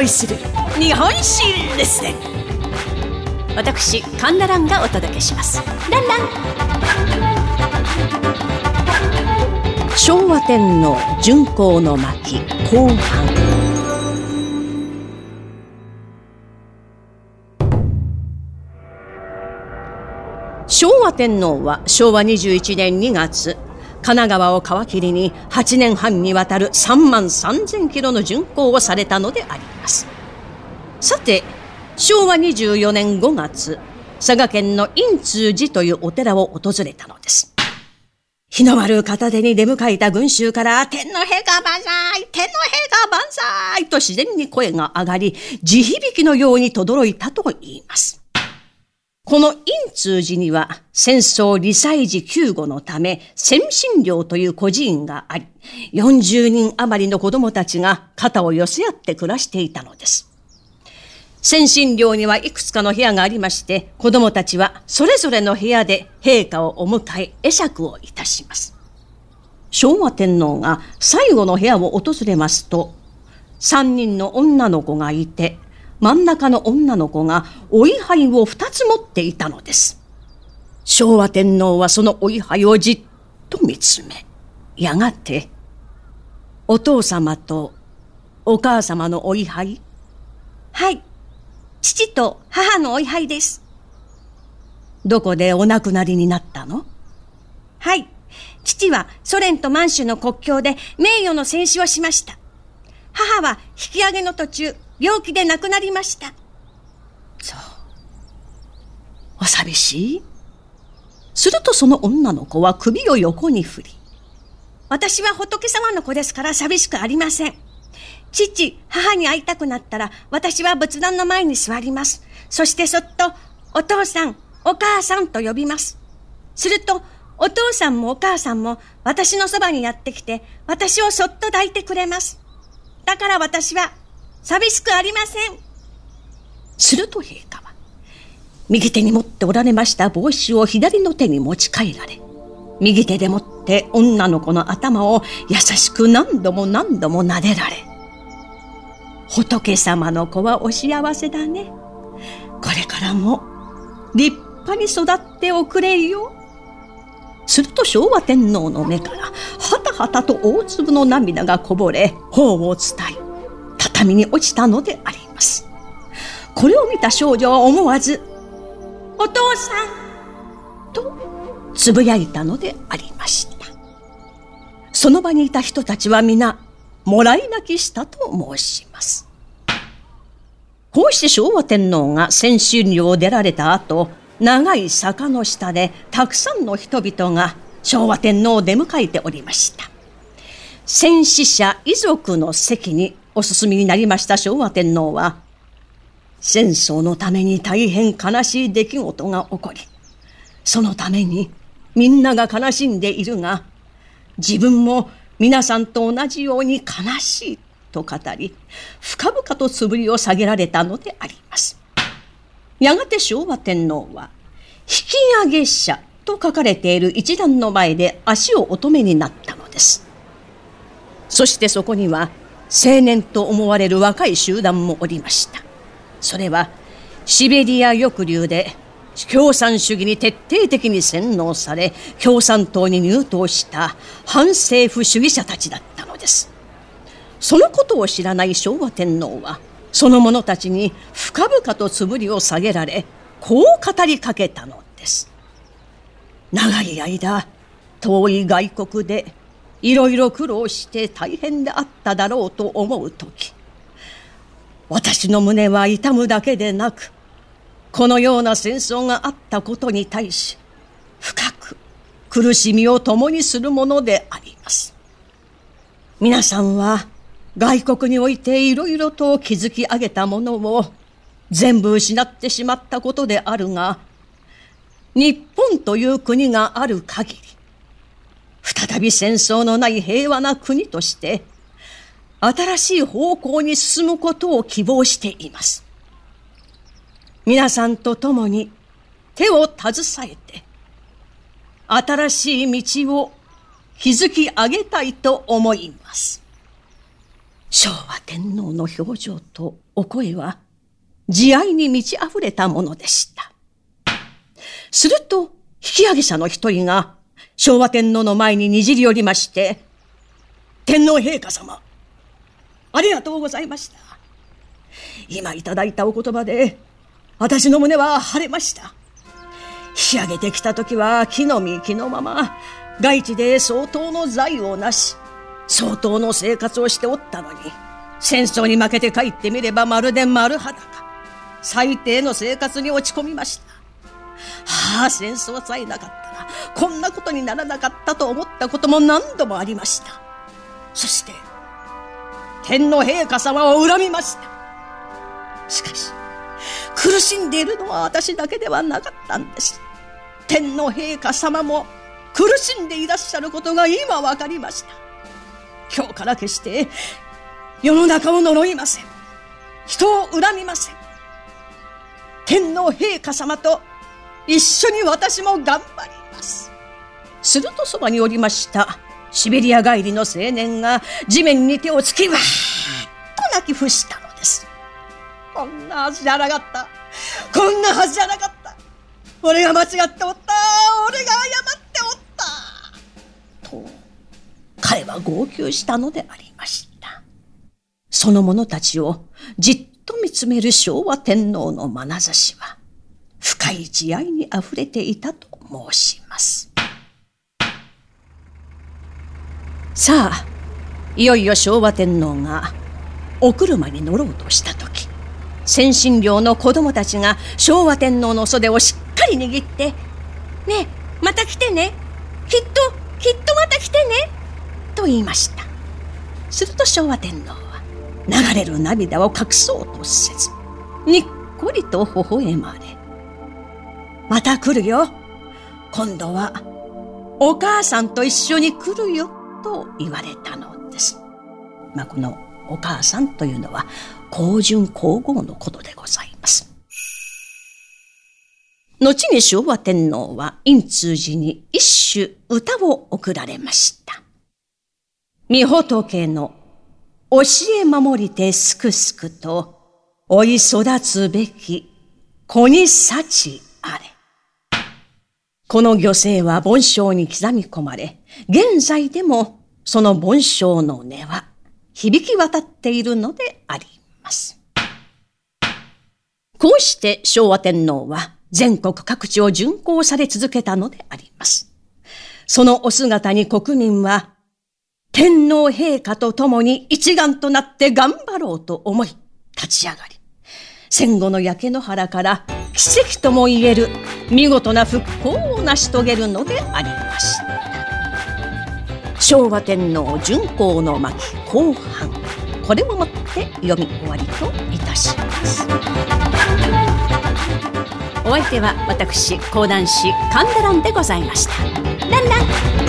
恋する日本史レッスン私神田蘭がお届けします。ランラン。昭和天皇巡行の巻後半。昭和天皇は昭和21年2月神奈川を皮切りに8年半にわたる3万3000キロの巡行をされたのであります。さて、昭和24年5月、佐賀県の陰通寺というお寺を訪れたのです。日の丸片手に出迎えた群衆から、天皇陛下万歳天皇陛下万歳と自然に声が上がり、地響きのように轟いたと言います。この陰通寺には戦争理災時救護のため先進寮という孤児院があり、40人余りの子供たちが肩を寄せ合って暮らしていたのです。先進寮にはいくつかの部屋がありまして、子供たちはそれぞれの部屋で陛下をお迎え、会釈をいたします。昭和天皇が最後の部屋を訪れますと、三人の女の子がいて、真ん中の女の子がお位牌を二つ持っていたのです。昭和天皇はそのお位牌をじっと見つめ、やがて、お父様とお母様のお位牌はい、父と母のお位牌です。どこでお亡くなりになったの？はい、父はソ連と満州の国境で名誉の戦死をしました。母は引き上げの途中、病気で亡くなりました。そう。お寂しい？するとその女の子は首を横に振り。私は仏様の子ですから寂しくありません。父、母に会いたくなったら、私は仏壇の前に座ります。そしてそっと、お父さん、お母さんと呼びます。すると、お父さんもお母さんも私のそばにやってきて、私をそっと抱いてくれます。だから私は寂しくありません。すると陛下は、右手に持っておられました帽子を左の手に持ち帰られ、右手で持って女の子の頭を優しく何度も何度も撫でられ、仏様の子はお幸せだね。これからも立派に育っておくれよ。すると昭和天皇の目からはたはたと大粒の涙がこぼれ、頬を伝え、畳に落ちたのであります。これを見た少女は思わず、お父さんとつぶやいたのでありました。その場にいた人たちは皆、もらい泣きしたと申します。こうして昭和天皇が先進寮を出られた後、長い坂の下でたくさんの人々が昭和天皇を出迎えておりました。戦死者遺族の席にお進みになりました昭和天皇は、戦争のために大変悲しい出来事が起こり、そのためにみんなが悲しんでいるが、自分も皆さんと同じように悲しいと語り、深々とつぶりを下げられたのであります。やがて昭和天皇は、引き上げ者と書かれている一段の前で足をお止めになったのです。そしてそこには、青年と思われる若い集団もおりました。それはシベリア抑留で共産主義に徹底的に洗脳され共産党に入党した反政府主義者たちだったのです。そのことを知らない昭和天皇はその者たちに深々とつぶりを下げられこう語りかけたのです。長い間遠い外国でいろいろ苦労して大変であっただろうと思う時私の胸は痛むだけでなくこのような戦争があったことに対し深く苦しみを共にするものであります。皆さんは外国においていろいろと築き上げたものを全部失ってしまったことであるが日本という国がある限り再び戦争のない平和な国として、新しい方向に進むことを希望しています。皆さんと共に手を携えて、新しい道を築き上げたいと思います。昭和天皇の表情とお声は慈愛に満ち溢れたものでした。すると、引き上げ者の一人が昭和天皇の前ににじり寄りまして、天皇陛下様、ありがとうございました。今いただいたお言葉で、私の胸は晴れました。引き上げてきた時は木の実木のまま、外地で相当の財をなし、相当の生活をしておったのに、戦争に負けて帰ってみればまるで丸裸。最低の生活に落ち込みました。はあ、戦争さえなかったら、こんなことにならなかったと思ったことも何度もありました。そして、天皇陛下様を恨みました。しかし、苦しんでいるのは私だけではなかったんです。天皇陛下様も苦しんでいらっしゃることが今わかりました。今日から決して世の中を呪いません。人を恨みません。天皇陛下様と一緒に私も頑張ります。するとそばにおりましたシベリア帰りの青年が地面に手をつきわーっと泣き伏したのです。こんなはずじゃなかった。こんなはずじゃなかった。俺が間違っておった。俺が謝っておった。と、彼は号泣したのでありました。その者たちをじっと見つめる昭和天皇の眼差しは、深い慈愛に溢れていたと申します。さあ、いよいよ昭和天皇がお車に乗ろうとした時、先進寮の子供たちが昭和天皇の袖をしっかり握って、ねえ、また来てね。きっと、きっとまた来てね。と言いました。すると昭和天皇は流れる涙を隠そうとせず、にっこりと微笑まれ、また来るよ。今度は、お母さんと一緒に来るよ、と言われたのです。まあ、このお母さんというのは、皇順皇后のことでございます。後に昭和天皇は陰通寺に一首歌を送られました。御仏の教え守りてすくすくと、追い育つべき子に幸。この漁政は盆章に刻み込まれ、現在でもその盆章の音は響き渡っているのであります。こうして昭和天皇は全国各地を巡行され続けたのであります。そのお姿に国民は天皇陛下と共に一丸となって頑張ろうと思い立ち上がり、戦後の焼け野原から奇跡とも言える見事な復興を成し遂げるのでありました。昭和天皇巡行の巻後半。これをもって読み終わりといたします。お相手は私講談師神田蘭でございました。ランラン。